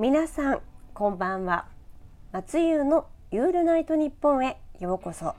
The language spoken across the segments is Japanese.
皆さんこんばんは。松優のユールナイトニッポンへようこそ。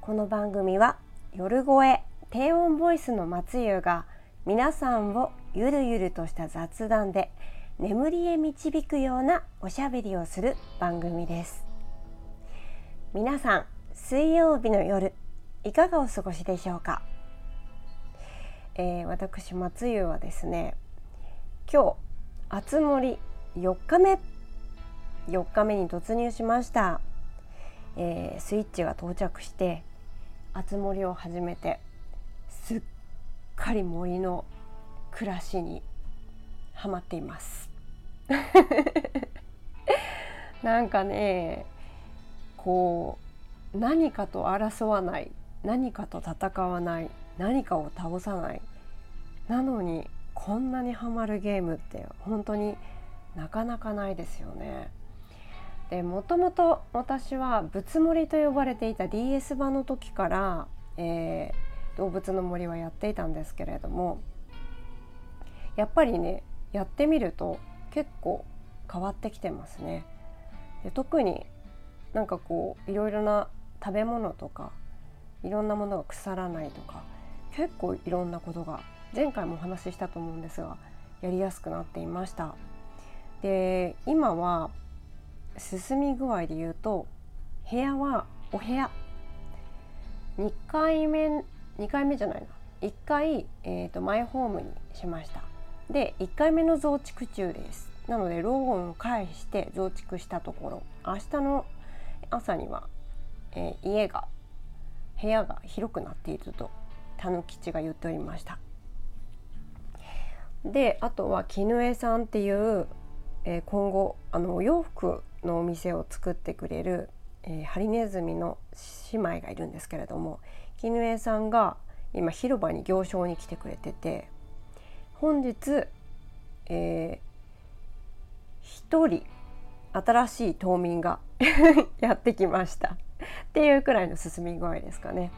この番組は夜声低音ボイスの松優が皆さんをゆるゆるとした雑談で眠りへ導くようなおしゃべりをする番組です。皆さん水曜日の夜いかがお過ごしでしょうか、えー、私松優はですね今日あつ森4日目。4日目に突入しました、えー、スイッチが到着してあつ森を始めてすっかり森の暮らしにはまっています。なんかねこう何かと争わない何かと戦わない何かを倒さない。なのにこんなにハマるゲームって本当になかなかないですよね。でもともと私は「仏森」と呼ばれていた DS 版の時から、えー、動物の森はやっていたんですけれどもやっぱりねやってみると結構変わってきてますね。で特になんかこういろいろな食べ物とかいろんなものが腐らないとか結構いろんなことが前回もお話ししたと思うんですがやりやすくなっていました。で今は進み具合で言うと部屋はお部屋。2回目2回目じゃないな。1回、えーと、マイホームにしました。で1回目の増築中です。なのでローンを返して増築したところ。明日の朝には、えー、家が部屋が広くなっているとたぬきちが言っておりました。であとは絹江さんっていうえー、今後あのお洋服のお店を作ってくれる、えー、ハリネズミの姉妹がいるんですけれども絹江さんが今広場に行商に来てくれてて本日、えー、1人新しい島民が やってきましたっていうくらいの進み具合ですかね。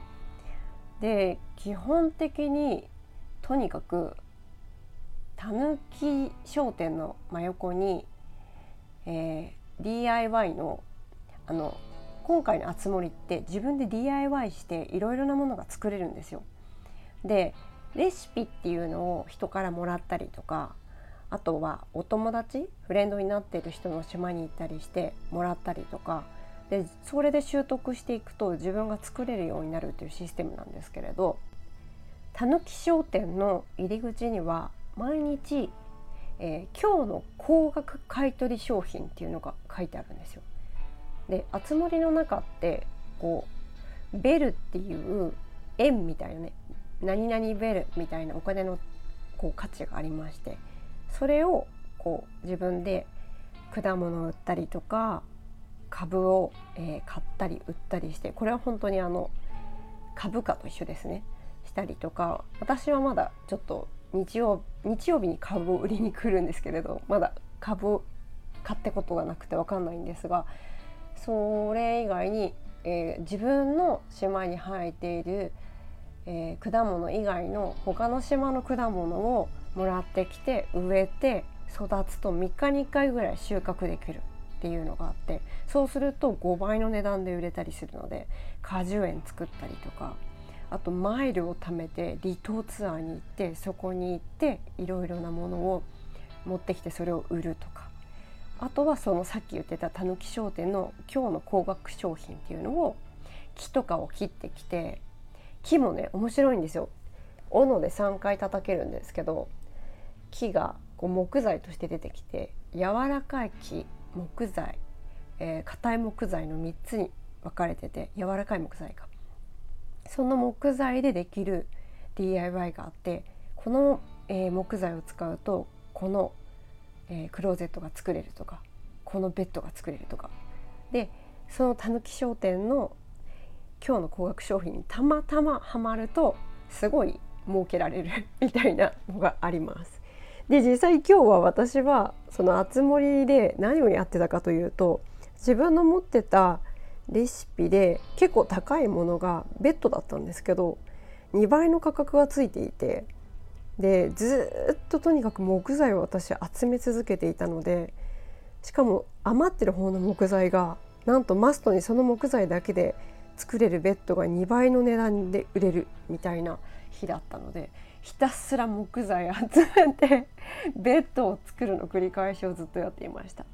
で基本的にとにかくたぬき商店の真横に、えー、DIY のあの今回のあつ森って自分で DIY していろいろなものが作れるんですよ。でレシピっていうのを人からもらったりとかあとはお友達フレンドになっている人の島に行ったりしてもらったりとかでそれで習得していくと自分が作れるようになるというシステムなんですけれどたぬき商店の入り口には毎日、えー、今日の高額買取商品っていうのが書いてあるんですよ。であつ森の中ってこうベルっていう円みたいなね何々ベルみたいなお金のこう価値がありましてそれをこう自分で果物を売ったりとか株を、えー、買ったり売ったりしてこれは本当にあの株価と一緒ですねしたりとか私はまだちょっと日曜日曜日に株を売りに来るんですけれどまだ株を買ったことがなくて分かんないんですがそれ以外に、えー、自分の島に生えている、えー、果物以外の他の島の果物をもらってきて植えて育つと3日に1回ぐらい収穫できるっていうのがあってそうすると5倍の値段で売れたりするので果樹園作ったりとかあとマイルを貯めて離島ツアーに行ってそこに行っていろいろなものを持ってきてそれを売るとかあとはそのさっき言ってたたぬき商店の今日の高額商品っていうのを木とかを切ってきて木もね面白いんですよ。斧で3回叩けるんですけど木がこう木材として出てきて柔らかい木木材硬、えー、い木材の3つに分かれてて柔らかい木材がその木材でできる DIY があってこの、えー、木材を使うとこの、えー、クローゼットが作れるとかこのベッドが作れるとかでそのたぬき商店の今日の高額商品にたまたまハマるとすごい儲けられる みたいなのがあります。で実際今日は私はそのあつ森で何をやってたかというと自分の持ってたレシピで結構高いものがベッドだったんですけど2倍の価格がついていてでずっととにかく木材を私集め続けていたのでしかも余ってる方の木材がなんとマストにその木材だけで作れるベッドが2倍の値段で売れるみたいな日だったのでひたすら木材集めて ベッドを作るの繰り返しをずっとやっていました。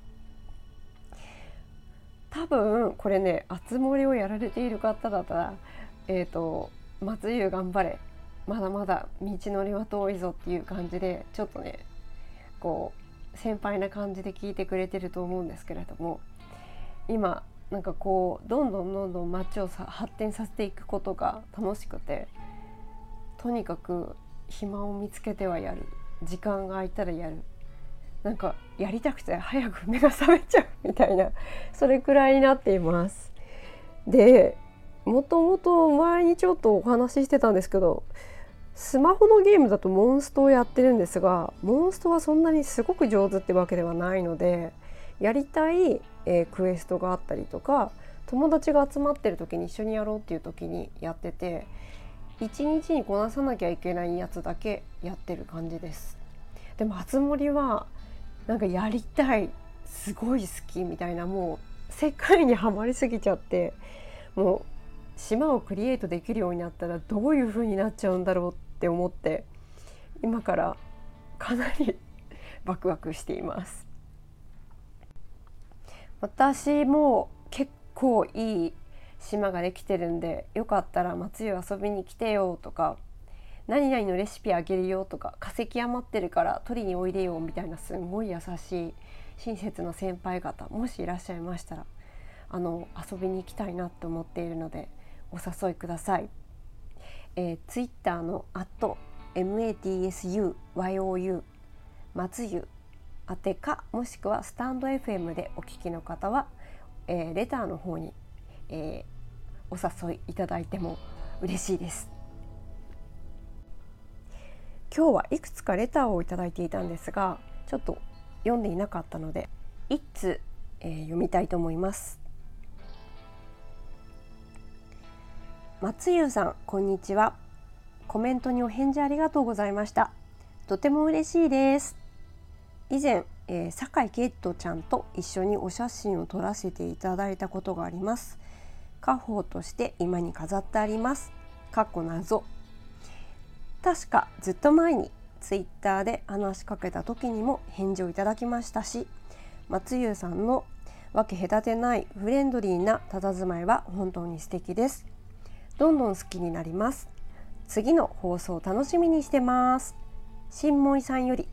多分これね熱盛をやられている方だったらえっ、ー、と松湯頑張れ。まだまだ道のりは遠いぞっていう感じでちょっとねこう先輩な感じで聞いてくれてると思うんですけれども今なんかこうどんどんどんどん街をさ発展させていくことが楽しくてとにかく暇を見つけてはやる。時間が空いたらやる。なんかやりたくて早く目が覚めちゃうみたいなそれくらいになっています。でもともと前にちょっとお話ししてたんですけどスマホのゲームだとモンストをやってるんですがモンストはそんなにすごく上手ってわけではないのでやりたい、えー、クエストがあったりとか友達が集まってる時に一緒にやろうっていう時にやってて一日にこなさなきゃいけないやつだけやってる感じですでも初森はなんかやりたいすごい好きみたいなもう世界にはまりすぎちゃってもう島をクリエイトできるようになったらどういう風になっちゃうんだろうって思って今からかなりワクワクしています。私も結構いい島ができてるんでよかったら松湯遊びに来てよとか何々のレシピあげるよとか化石余ってるから取りにおいでよみたいなすごい優しい親切な先輩方もしいらっしゃいましたらあの遊びに行きたいなと思っているのでお誘いください。えー、ツイッターの「@matsuYOU 松湯宛てかもしくはスタンド FM でお聞きの方は、えー、レターの方にえー、お誘いいただいても嬉しいです今日はいくつかレターをいただいていたんですがちょっと読んでいなかったので一通、えー、読みたいと思います。松優さんこんにちは。コメントにお返事ありがとうございました。とても嬉しいです。以前、えー、酒井圭人ちゃんと一緒にお写真を撮らせていただいたことがあります。家宝として今に飾ってあります。かっこ謎。確かずっと前にツイッターで話しかけた時にも返事をいただきましたし松優さんの分け隔てないフレンドリーな佇まいは本当に素敵です。どんどん好きになります。次の放送楽しみにしてます。新森さんより、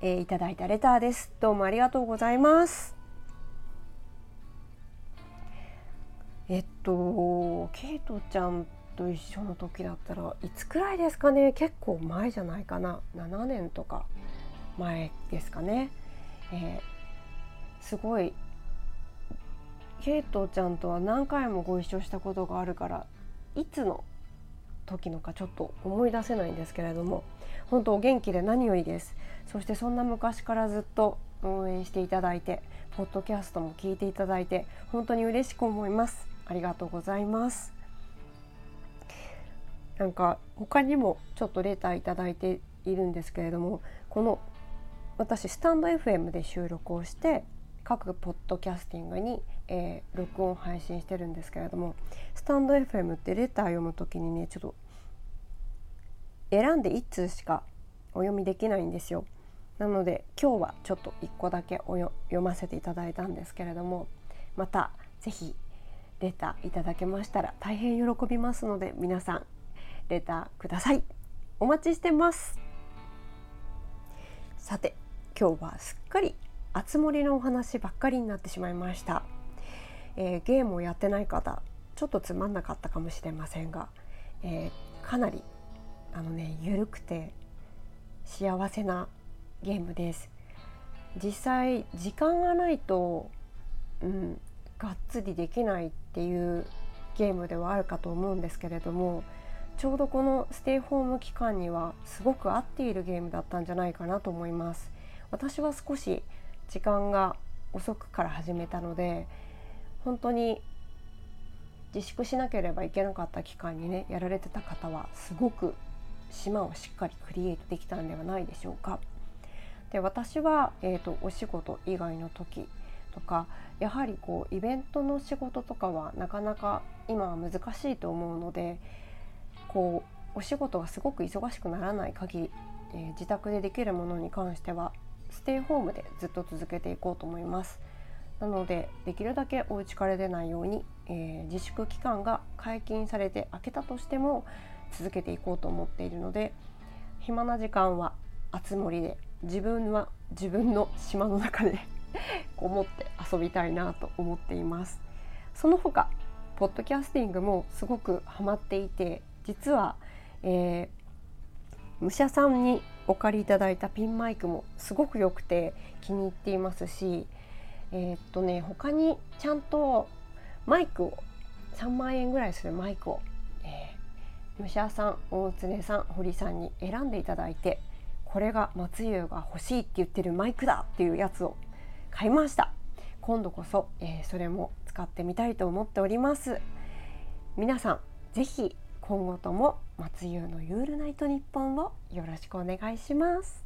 えー、いただいたレターです。どうもありがとうございます。えっとケイトちゃんと一緒の時だったらいつくらいですかね？結構前じゃないかな？7年とか前ですかね、えー、すごいケイトちゃんとは何回もご一緒したことがあるからいつの時のかちょっと思い出せないんですけれども本当お元気で何よりです。そしてそんな昔からずっと応援していただいてポッドキャストも聞いていただいて本当に嬉しく思います。ありがとうございます。なんか他にもちょっとレターいただいているんですけれどもこの私スタンド FM で収録をして各ポッドキャスティングに、えー、録音配信してるんですけれどもスタンド FM ってレター読む時にねちょっと選んで1通しかお読みできないんですよ。なので今日はちょっと1個だけおよ読ませていただいたんですけれどもまた是非レターいただけましたら大変喜びますので皆さんレターください。お待ちしてます。さて今日はすっかりあつ森のお話ばっかりになってしまいました、えー、ゲームをやってない方ちょっとつまんなかったかもしれませんが、えー、かなりあのね緩くて幸せなゲームです。実際時間がないと、うん、がっつりできないっていうゲームではあるかと思うんですけれどもちょうどこのステイホーム期間にはすごく合っているゲームだったんじゃないかなと思います私は少し時間が遅くから始めたので本当に自粛しなければいけなかった期間にねやられてた方はすごく島をしっかりクリエイトできたんではないでしょうか。で私は、えーと、お仕事以外の時とかやはりこうイベントの仕事とかはなかなか今は難しいと思うのでこうお仕事がすごく忙しくならない限り、えー、自宅でできるものに関してはステイホームでずっと続けていこうと思います。なのでできるだけお家から出ないように、えー、自粛期間が解禁されて明けたとしても続けていこうと思っているので暇な時間はあつ森で自分は自分の島の中で こもって遊びたいなと思っていますその他ポッドキャスティングもすごくハマっていて実は、えー、武者さんにお借りいただいたピンマイクもすごく良くて気に入っていますしえー、っとね他にちゃんとマイクを3万円ぐらいするマイクを、えー、武者さん大常さん堀さんに選んでいただいてこれが松湯が欲しいって言ってるマイクだっていうやつを買いました。今度こそ、えー、それも使ってみたいと思っております。皆さんぜひ今後とも松湯のユールナイトニッポンをよろしくお願いします。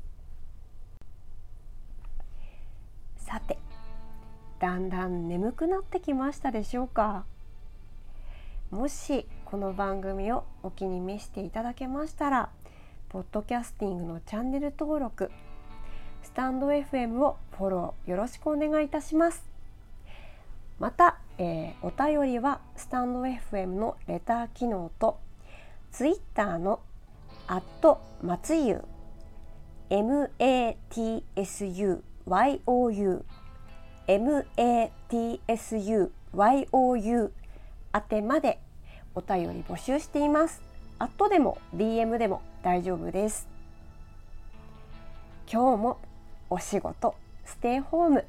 さてだんだん眠くなってきましたでしょうか？もしこの番組をお気に召していただけましたらポッドキャスティングのチャンネル登録スタンド FM をフォローよろしくお願いいたします。また、えー、お便りはスタンド FM のレター機能とツイッターのアット松湯 MATSUYOU MATSUYOU 宛てまでお便り募集しています。アットでも DM でも大丈夫です。今日もお仕事ステイホーム。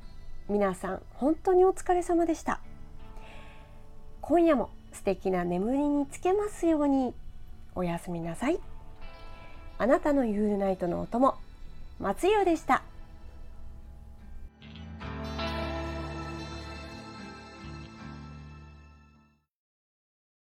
皆さん本当にお疲れ様でした。今夜も素敵な眠りにつけますように。おやすみなさい。あなたのユールナイトのお供松代でした。